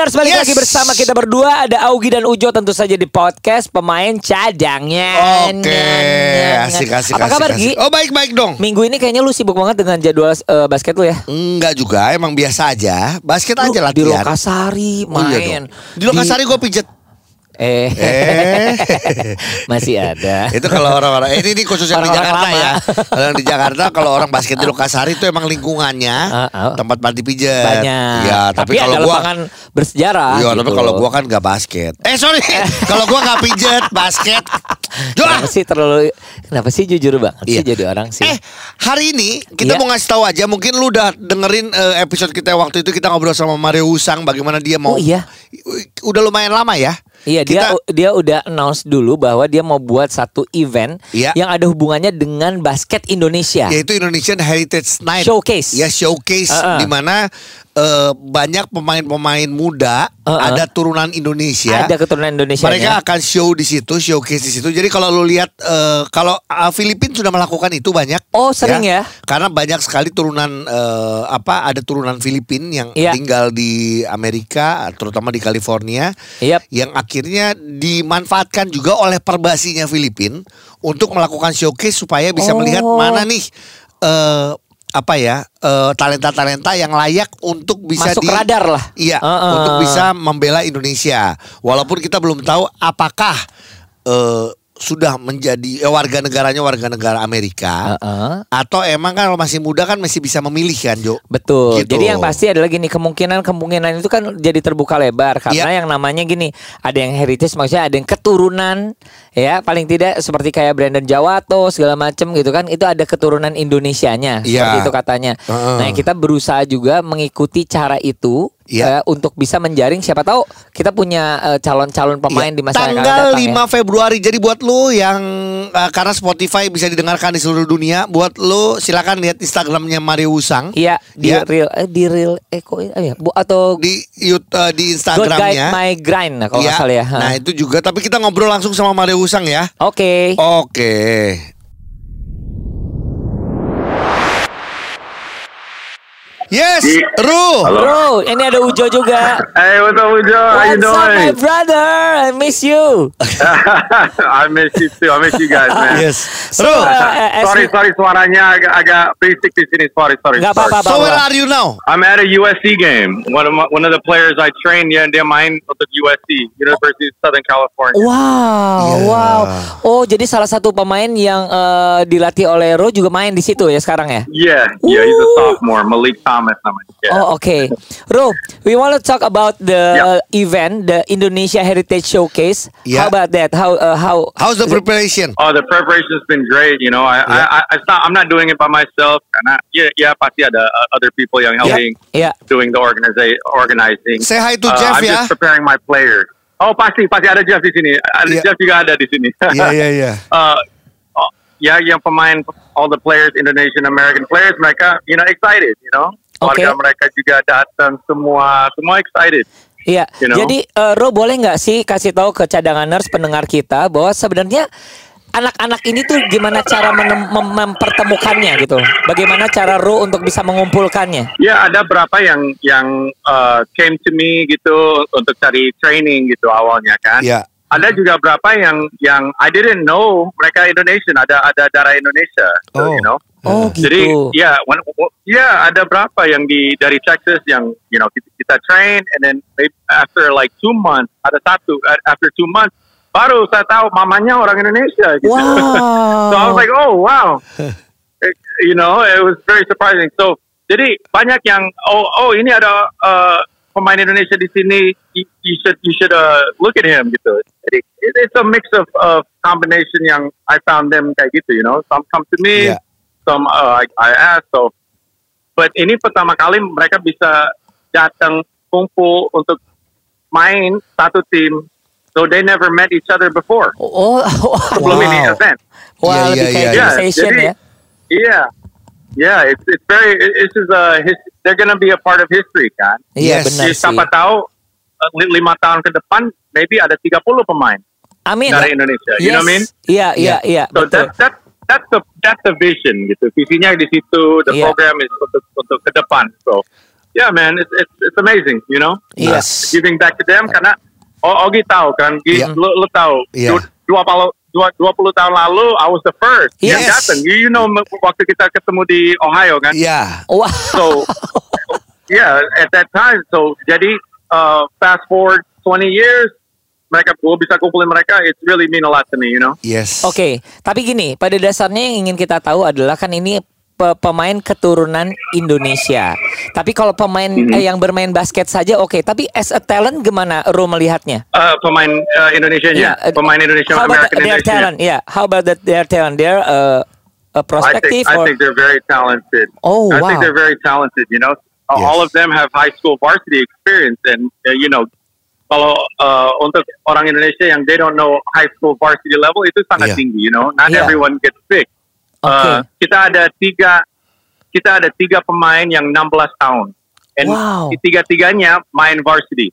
Cadanganers balik Yes. lagi bersama kita berdua ada Augie dan Ujo tentu saja di podcast pemain cadangnya. Oke, asik asik Apa asik, kabar. Gi? Oh baik baik dong. Minggu ini kayaknya lu sibuk banget dengan jadwal eh, basket lu ya. Enggak juga, emang biasa aja. Basket Lu aja di. Lokasari Oh, iya main. dong. Di Lokasari gue pijet. Eh, Eh. masih ada. itu kalau orang-orang eh, ini, ini khusus yang di Orang-orang Jakarta lama. ya. Kalau di Jakarta kalau orang basket di Lokasari itu emang lingkungannya Ah, ah. tempat mati pijet. Banyak. Ya, tapi, ada kalau gua lapangan bersejarah. Iya, gitu tapi kalau gua kan gak basket. Eh sorry, kalau gua gak pijet basket. Kenapa Doa. sih terlalu Kenapa sih jujur banget sih Iya. jadi orang sih? Eh, hari ini kita Iya. mau ngasih tahu aja. Mungkin lu udah dengerin eh, episode kita waktu itu kita ngobrol sama Mario Usang bagaimana dia mau. Oh, iya. Udah lumayan lama ya. Iya dia Kita- dia udah announce dulu bahwa dia mau buat satu event Iya. yang ada hubungannya dengan basket Indonesia. yaitu Indonesian Heritage Night Showcase. ya showcase Uh-uh. di mana eh, banyak pemain-pemain muda Uh-uh. ada turunan Indonesia Ada keturunan Indonesia. mereka akan show di situ showcase di situ jadi kalau lu lihat eh, kalau uh, Filipina sudah melakukan itu banyak Oh, sering ya? karena banyak sekali turunan eh, apa ada turunan Filipina yang Iya. tinggal di Amerika terutama di California Yap. yang akhirnya dimanfaatkan juga oleh perbasinya Filipin untuk melakukan showcase supaya bisa Oh. melihat mana nih eh apa ya eh, talenta-talenta yang layak untuk bisa Masuk di radar lah. Iya, Uh-uh. untuk bisa membela Indonesia. Walaupun kita belum tahu apakah eh, sudah menjadi eh, warga negaranya warga negara Amerika Uh-uh. atau emang kan kalau masih muda kan masih bisa memilih kan, Jo? Betul. Gitu. Jadi yang pasti adalah gini kemungkinan kemungkinan itu kan jadi terbuka lebar karena Iya. yang namanya gini ada yang heritage maksudnya ada yang keturunan ya paling tidak seperti kayak Brandon Jawato segala macam gitu kan itu ada keturunan Indonesianya Iya. seperti itu katanya. Heeh. Nah kita berusaha juga mengikuti cara itu Iya. eh, untuk bisa menjaring siapa tahu kita punya eh, calon-calon pemain Iya. di masa Tanggal datang 5 ya. Februari. Jadi buat lu yang uh, karena Spotify bisa didengarkan di seluruh dunia, buat lu silakan lihat Instagramnya Mario Usang. Iya di Iya. real eh, di real Eko eh, ya, atau Di uh, di God Guide Instagramnya. My Grind nah, kalau Iya. salah ya. Nah, itu juga tapi kita ngobrol langsung sama Mario Usang ya. Oke. Oke. Yes, Ru. Bro, ini ada Ujo juga. Hey, what's up, Ujo? How you What's up, my doing? brother? I miss you. I miss you too. I miss you guys, man. Yes. So, Ru. uh, as sorry, sorry, suaranya agak agak berisik di sini. Sorry, sorry. Sorry. apa-apa. So where are you now? I'm at a USC game. One of my, one of the players I trained, yeah, dia main untuk USC, University of Southern California. Wow, Yeah. wow. Oh, jadi salah satu pemain yang eh, dilatih oleh Ro juga main di situ ya sekarang ya? Yeah, yeah, he's a sophomore, Malik Thomas namanya. Yeah. Oh, okay. Ro, we want to talk about the Yeah. event, the Indonesia Heritage Showcase. Yeah. How about that? How uh, how How's the preparation? Oh, the preparation's been great. You know, I, Yeah. I, I, it's not, I'm not doing it by myself. Karena, yeah, yeah, pasti ada uh, other people yang helping, Yeah. doing the organiza- organizing. Say hi to Uh, Jeff I'm ya. just preparing my players. Oh, pasti, pasti ada Jeff di sini. Ada Yeah. Jeff juga ada di sini. Iya iya iya. uh, uh, ya, yang pemain, all the players, Indonesian American players, mereka, you know, excited, you know. Keluarga Okay. mereka juga datang semua, semua excited. Iya. You know? Jadi eh, Ro boleh nggak sih kasih tahu ke cadanganers pendengar kita bahwa sebenarnya anak-anak ini tuh gimana cara mem- mempertemukannya gitu? Bagaimana cara Ro untuk bisa mengumpulkannya? Ya, ada berapa yang yang uh, came to me gitu untuk cari training gitu awalnya kan. Iya. Ada juga berapa yang yang I didn't know mereka Indonesian, ada ada darah Indonesia, so, Oh. you know. Oh Jadi gitu. ya, when, ya ada berapa yang di dari Texas yang you know kita, kita train and then maybe after like two months ada satu a- after two months baru saya tahu mamanya orang Indonesia gitu. Wow. so I was like, oh wow, It- you know, it was very surprising. So jadi banyak yang oh oh ini ada uh, pemain Indonesia di sini, you, you should you should uh, look at him gitu. Jadi it, it's a mix of of combination yang I found them kayak gitu, you know. Some come to me, Yeah. some uh, I, I ask. So, but ini pertama kali mereka bisa datang kumpul untuk main satu tim so they never met each other before Oh, sebelum Wow. ini event. lebih iya, kayak iya. Yeah, organization jadi- ya. Yeah, yeah, it's it's very it- this is a his, they're gonna be a part of history kan. Iya Yes. benar Jadi sih. siapa tahu uh, li- lima tahun ke depan maybe ada 30 pemain Amin. dari Indonesia. You know what I mean? Iya, iya, iya. So Betul. that that that's the that's the vision gitu. Visinya di situ. The Yeah. program is untuk untuk ke depan. So yeah, man, it's it's, it's amazing. You know, Yes. giving back to them karena O- Ogi tahu kan, Gi, Yeah. lu, lu tahu Yeah. du- dua puluh dua dua puluh tahun lalu I was the first yang Yes. datang. You, you know waktu kita ketemu di Ohio kan. Yeah. Wah. So yeah, at that time. So jadi uh, fast forward 20 years, mereka gue bisa kumpulin mereka. It's really mean a lot to me, you know. Yes. Oke, tapi gini, pada dasarnya yang ingin kita tahu adalah kan ini pe- pemain keturunan Indonesia. Tapi kalau pemain Mhm. eh, yang bermain basket saja oke, tapi as a talent gimana Ru melihatnya? Uh, pemain uh, Indonesia nya, Yeah, uh, pemain Indonesia, How about American their Indonesia. talent? Yeah, how about that their talent? They're uh, a I prospective think I or think they're very talented. Oh, I wow. think they're very talented. You know, Uh, Yes. all of them have high school varsity experience, and uh, you know, kalau uh, untuk orang Indonesia yang they don't know high school varsity level itu sangat Yeah. tinggi. You know, not Yeah. everyone gets picked. Okay. Uh, kita ada tiga kita ada tiga pemain yang 16 tahun, and Wow. tiga-tiganya main varsity.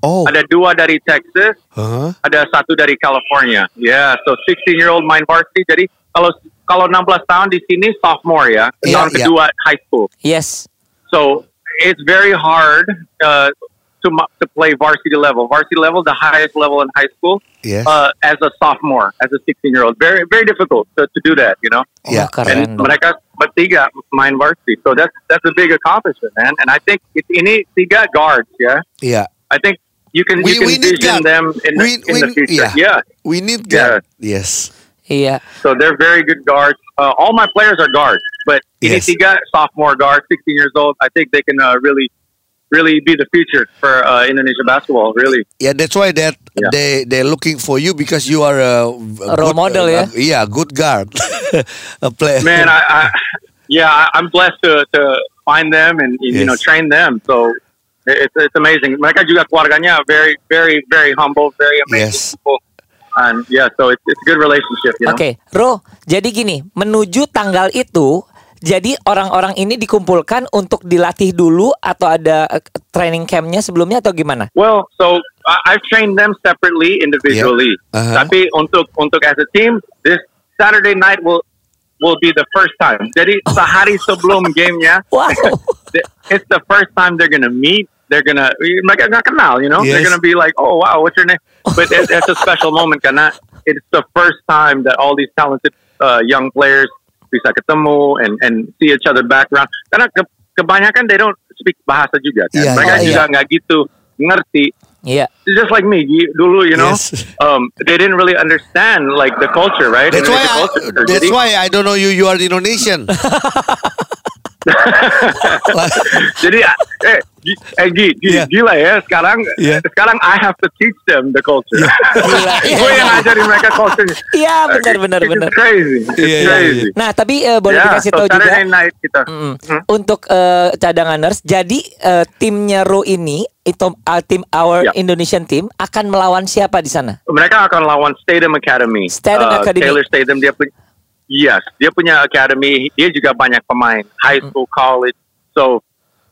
Oh. Ada dua dari Texas, Huh? ada satu dari California. Yeah, so 16 year old main varsity. Jadi kalau kalau 16 tahun di sini sophomore ya, Iya, tahun iya. kedua high school. yes. So it's very hard uh, to to play varsity level. Varsity level, the highest level in high school, Yes. uh, as a sophomore, as a 16 year old. Very very difficult to, to do that, you know. Oh, Yeah. keren And dong. mereka bertiga main varsity, so that's that's a big accomplishment, man. And I think it, ini tiga guards, yeah. Yeah. I think you can We- you can we need vision guard. them in, the- We- in the we- future. yeah. yeah. We need Yeah. Yes. Yeah. So they're very good guards. Uh, all my players are guards, but Yes. ini tiga sophomore guard, 16 years old. I think they can uh, really, really be the future for uh, Indonesia basketball. Really, Yeah, that's why that Yeah. they they're looking for you because you are a, a role good- model, uh, ya? yeah, good guard. a player. man. I, I yeah, I, I'm blessed to to find them and you know Yes. train them. So it's it's amazing. Mereka juga keluarganya very very very humble, very Yes. amazing people. And yeah, so it's, it's a good relationship. You know. Oke, Ro, jadi gini, menuju tanggal itu, jadi orang-orang ini dikumpulkan untuk dilatih dulu atau ada eh, training campnya sebelumnya atau gimana? Well, so I- I've trained them separately, individually. Uh-huh. Tapi untuk untuk as a team, this Saturday night will will be the first time. Jadi sehari sebelum gamenya, Wow. it's the first time they're gonna meet. They're gonna mereka nggak kenal, you know. They're Yes. gonna be like, oh wow, what's your name? But it, it's a special moment karena it's the first time that all these talented uh, young players bisa ketemu and and see each other background. Karena ke- kebanyakan they don't speak bahasa juga kan. Iya, mereka iya, juga nggak gitu ngerti Iya. It's just like me dulu you know Yes. um they didn't really understand like the culture right That's why Indonesia I, culture. that's Jadi- why I don't know you. You are Indonesian. jadi eh, eh Gi, Gi, Yeah. gila ya sekarang Yeah. sekarang I have to teach them the culture Gila. gue yang ngajarin mereka culture Iya, benar benar It's benar. crazy it's Iya, iya, crazy Nah, tapi eh, boleh Yeah, dikasih so tahu juga night kita Mm. Hmm. untuk eh, cadanganers. Jadi eh, timnya Ro ini itu uh, tim our Ya. Indonesian team akan melawan siapa di sana? mereka akan lawan Stadium Academy. Stadium Uh, Academy. Taylor Stadium dia punya Yes, dia punya academy. Dia juga banyak pemain, high school, college. So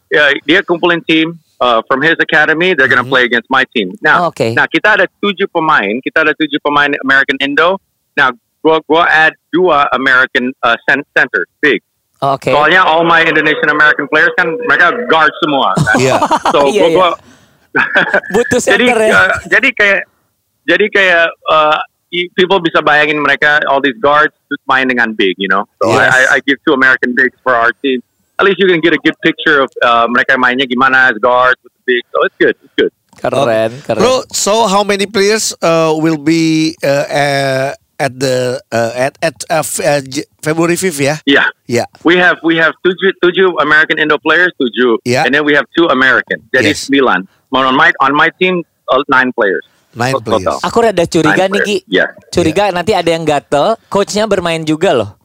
yeah, dia kumpulin tim uh, from his academy. They're gonna play against my team. Now, Oh, okay. nah kita ada tujuh pemain. Kita ada tujuh pemain American Indo. Now, gua gua add dua American uh, cen- center, big. Oke. Soalnya all my Indonesian American players kan mereka guard semua. kan. yeah. So gua, gua Butuh jadi center ya. uh, jadi kayak jadi kayak uh, people bisa bayangin mereka all these guards main dengan big, you know. So Yes. I, I give two American bigs for our team. At least you can get a good picture of uh, mereka mainnya gimana as guards with the big. So it's good, it's good. Keren, keren. Bro, so how many players uh, will be uh, uh, at the uh, at at uh, F- uh, J- February 5th? Yeah. Yeah. Yeah. We have we have tujuh tujuh American Indo players, tujuh, Yeah. and then we have two American. Jadi Yes. sembilan. On my on my team, uh, nine players. Nine Total. players. Aku rada curiga Nine nih Ki. Yeah. Curiga nanti ada yang gatel, coachnya bermain juga loh.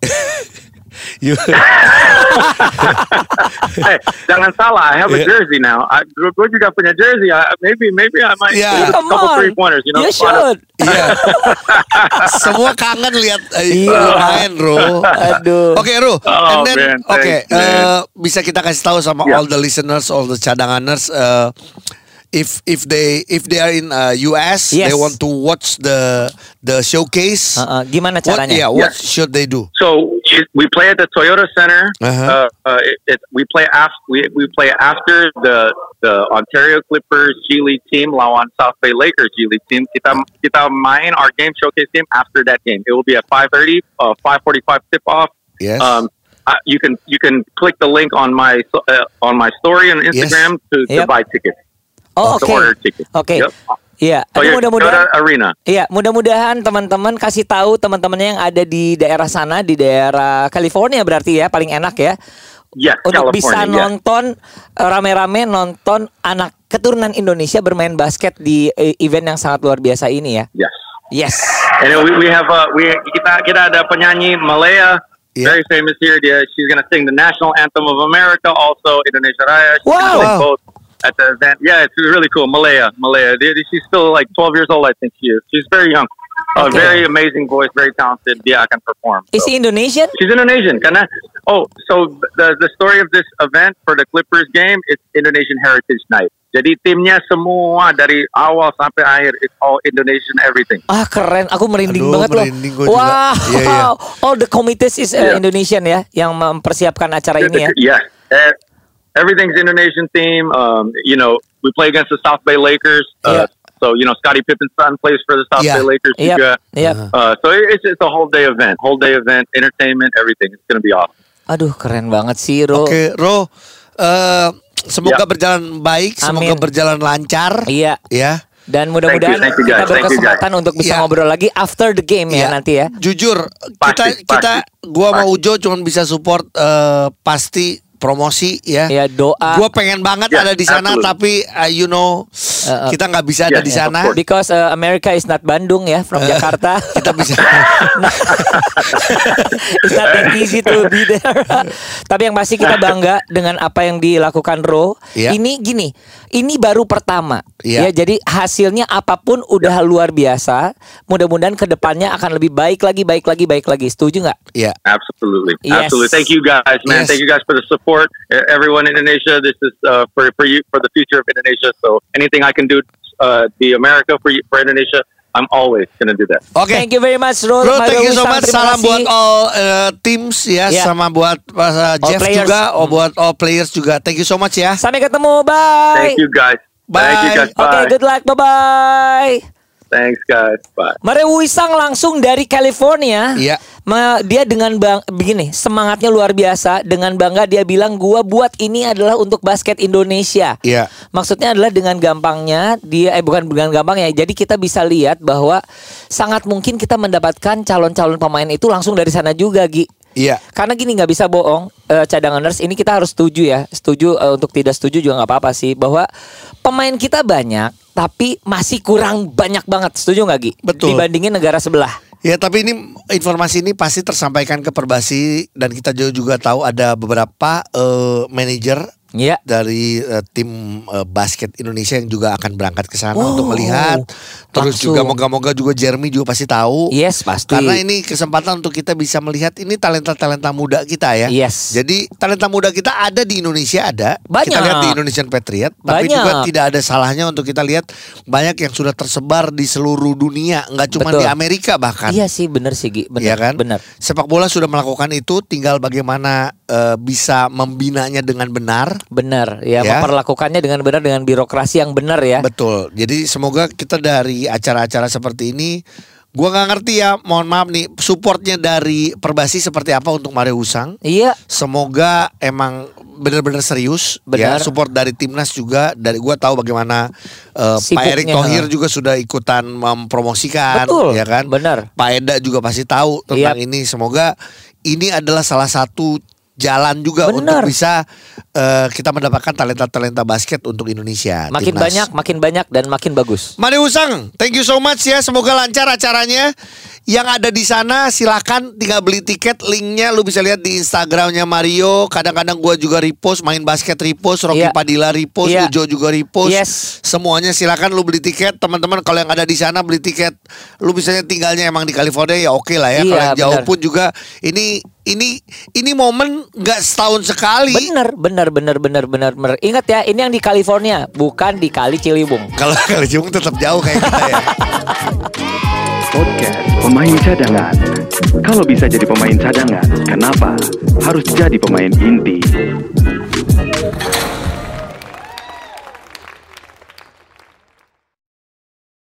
You- hey, jangan salah. I have a Yeah. jersey now. I, gue juga punya jersey. I, maybe, maybe I might Yeah. Come couple on. three pointers. You know, You should. Iya. Semua kangen lihat eh, Iya. main, Ro. Aduh. Oke, Ro. Oh, And then, man, oke, thanks, man. eh, bisa kita kasih tahu sama Yeah. all the listeners, all the cadanganers, eh, if if they if they are in uh, US, Yes. they want to watch the the showcase. Uh-uh, gimana What, caranya? yeah, what Yeah. should they do? So we play at the Toyota Center. Uh-huh. Uh, uh, it, it, we play after we, we play after the the Ontario Clippers G League team lawan South Bay Lakers G League team. Kita kita main our game showcase game after that game. It will be at five thirty, uh, five forty five tip off. Yes. Um, uh, you can you can click the link on my uh, on my story on Instagram to, to Yep. buy tickets. Oh, oke. tickets. Oke. Yep. Iya, Aduh, yeah, mudah-mudahan Arena. Iya, mudah-mudahan teman-teman kasih tahu teman-temannya yang ada di daerah sana, di daerah California berarti ya, paling enak ya. Yes, Untuk bisa California. yes. nonton eh, rame-rame nonton anak keturunan Indonesia bermain basket di eh, event yang sangat luar biasa ini ya. Yes. Yes. And we, we have uh, we kita kita ada penyanyi Malaya, Yeah. very famous here. Dia, she's gonna sing the national anthem of America, also Indonesia Raya. She's Wow. gonna sing Wow. both at the event. Yeah, it's really cool. Malaya, Malaya. She's still like 12 years old, I think she is. She's very young. A Okay. very amazing voice, very talented. Dia akan perform. Is So. he Indonesian? She's Indonesian, karena oh, so the the story of this event for the Clippers game, it's Indonesian Heritage Night. Jadi timnya semua dari awal sampai akhir, it's all Indonesian everything. Ah keren, aku merinding Aduh, banget merinding loh. juga. Wow, Iya, iya. all the committees is uh, Iya. Indonesian ya, yang mempersiapkan acara ini ya. Yeah. Eh, Everything's Indonesian theme. Um, you know, we play against the South Bay Lakers. Uh, Yeah. So, you know, Scottie Pippen's son plays for the South Yeah. Bay Lakers. Yep, juga. yep. Uh, so it's, it's a whole day event, whole day event, entertainment, everything. It's going to be awesome. Aduh keren banget sih Ro. Oke, Ro. eh, semoga Ya. berjalan baik, semoga Amin. berjalan lancar. Iya. Ya. Dan mudah-mudahan kita guys. Thank you, berkesempatan untuk bisa Iya. ngobrol lagi after the game ya Iya. nanti ya. Jujur, kita Pasti, kita pasti. gua sama Pasti. Ujo cuma bisa support eh, pasti promosi ya. Ya doa. Gua pengen banget Yeah, ada di sana absolutely. tapi uh, you know Uh, uh. kita nggak bisa ada Yeah, di yeah, sana. Because uh, America is not Bandung ya from Jakarta. Kita bisa. It's not that easy to be there. Tapi yang pasti kita bangga dengan apa yang dilakukan Ro. Iya. Ini gini, ini baru pertama. Iya. Ya, jadi hasilnya apa pun udah luar biasa. Mudah-mudahan ke depannya akan lebih baik lagi, baik lagi, baik lagi. Setuju nggak? ya. Absolutely. Yes. Absolutely. Thank you guys, man. Yes. Thank you guys for the support. E- Everyone in Indonesia, this is uh, for, for you, for the future of Indonesia. So anything I can do uh, the America for you, for Indonesia, I'm always to do that. Oke. Thank you very much Ro. Bro, Mario thank you so much. Salam buat all uh, teams ya, Yeah. sama buat uh, Jeff players. juga, oh buat all players juga. Thank you so much ya. Sampai ketemu. Bye. Thank you guys. Bye. Thank you guys. Bye. good luck. Bye-bye. Thanks, guys. Bye. Mario Wisang langsung dari California. Iya. Ma- dia dengan bang begini semangatnya luar biasa dengan bangga dia bilang gua buat ini adalah untuk basket Indonesia. Iya. Maksudnya adalah dengan gampangnya dia eh bukan dengan gampang ya. Jadi kita bisa lihat bahwa sangat mungkin kita mendapatkan calon-calon pemain itu langsung dari sana juga Gi. Iya. Karena gini nggak bisa bohong eh, cadanganers ini kita harus setuju ya setuju eh, untuk tidak setuju juga nggak apa-apa sih bahwa pemain kita banyak tapi masih kurang banyak banget setuju nggak Gi? Betul. Dibandingin negara sebelah. Ya tapi ini informasi ini pasti tersampaikan ke Perbasi dan kita juga tahu ada beberapa eh, manajer Iya. dari eh, tim eh, basket Indonesia yang juga akan berangkat ke sana Oh, untuk melihat. Terus langsung. juga moga-moga juga Jeremy juga pasti tahu. Yes pasti. Karena ini kesempatan untuk kita bisa melihat ini talenta-talenta muda kita ya. Yes. Jadi talenta muda kita ada di Indonesia ada. Banyak. Kita lihat di Indonesian Patriot. Tapi Banyak. juga tidak ada salahnya untuk kita lihat banyak yang sudah tersebar di seluruh dunia, nggak cuma Betul. di Amerika bahkan. Iya sih bener sih Gi. Bener, Iya kan? Bener. Sepak bola sudah melakukan itu, tinggal bagaimana eh, bisa membinanya dengan benar. Bener ya, Ya. memperlakukannya dengan benar dengan birokrasi yang benar ya. Betul. Jadi semoga kita dari acara-acara seperti ini, gua nggak ngerti ya, mohon maaf nih, supportnya dari Perbasi seperti apa untuk Mario Usang. Iya. Semoga emang benar-benar serius Benar. ya support dari timnas juga dari gua tahu bagaimana eh, Pak. Erick Thohir juga sudah ikutan mempromosikan Betul, ya kan benar. Pak Eda juga pasti tahu tentang Yap. ini semoga ini adalah salah satu jalan juga Benar. untuk bisa eh, kita mendapatkan talenta-talenta basket untuk Indonesia Makin timnas. banyak, makin banyak dan makin bagus. Mari Usang, thank you so much ya. Semoga lancar acaranya. yang ada di sana silakan tinggal beli tiket linknya lu bisa lihat di Instagramnya Mario kadang-kadang gua juga repost main basket repost Rocky Iya. Padilla repost Iya. Ujo juga repost Yes. semuanya silakan lu beli tiket teman-teman kalau yang ada di sana beli tiket lu misalnya tinggalnya emang di California ya oke lah ya Iya, kalau yang jauh pun juga ini ini ini momen nggak setahun sekali Bener, bener, bener, bener, bener, bener. Ingat ya, ini yang di California, bukan di Kali Ciliwung. kalau kali Ciliwung tetap jauh kayak kita ya Podcast Pemain Cadangan. Kalau bisa jadi pemain cadangan, kenapa harus jadi pemain inti?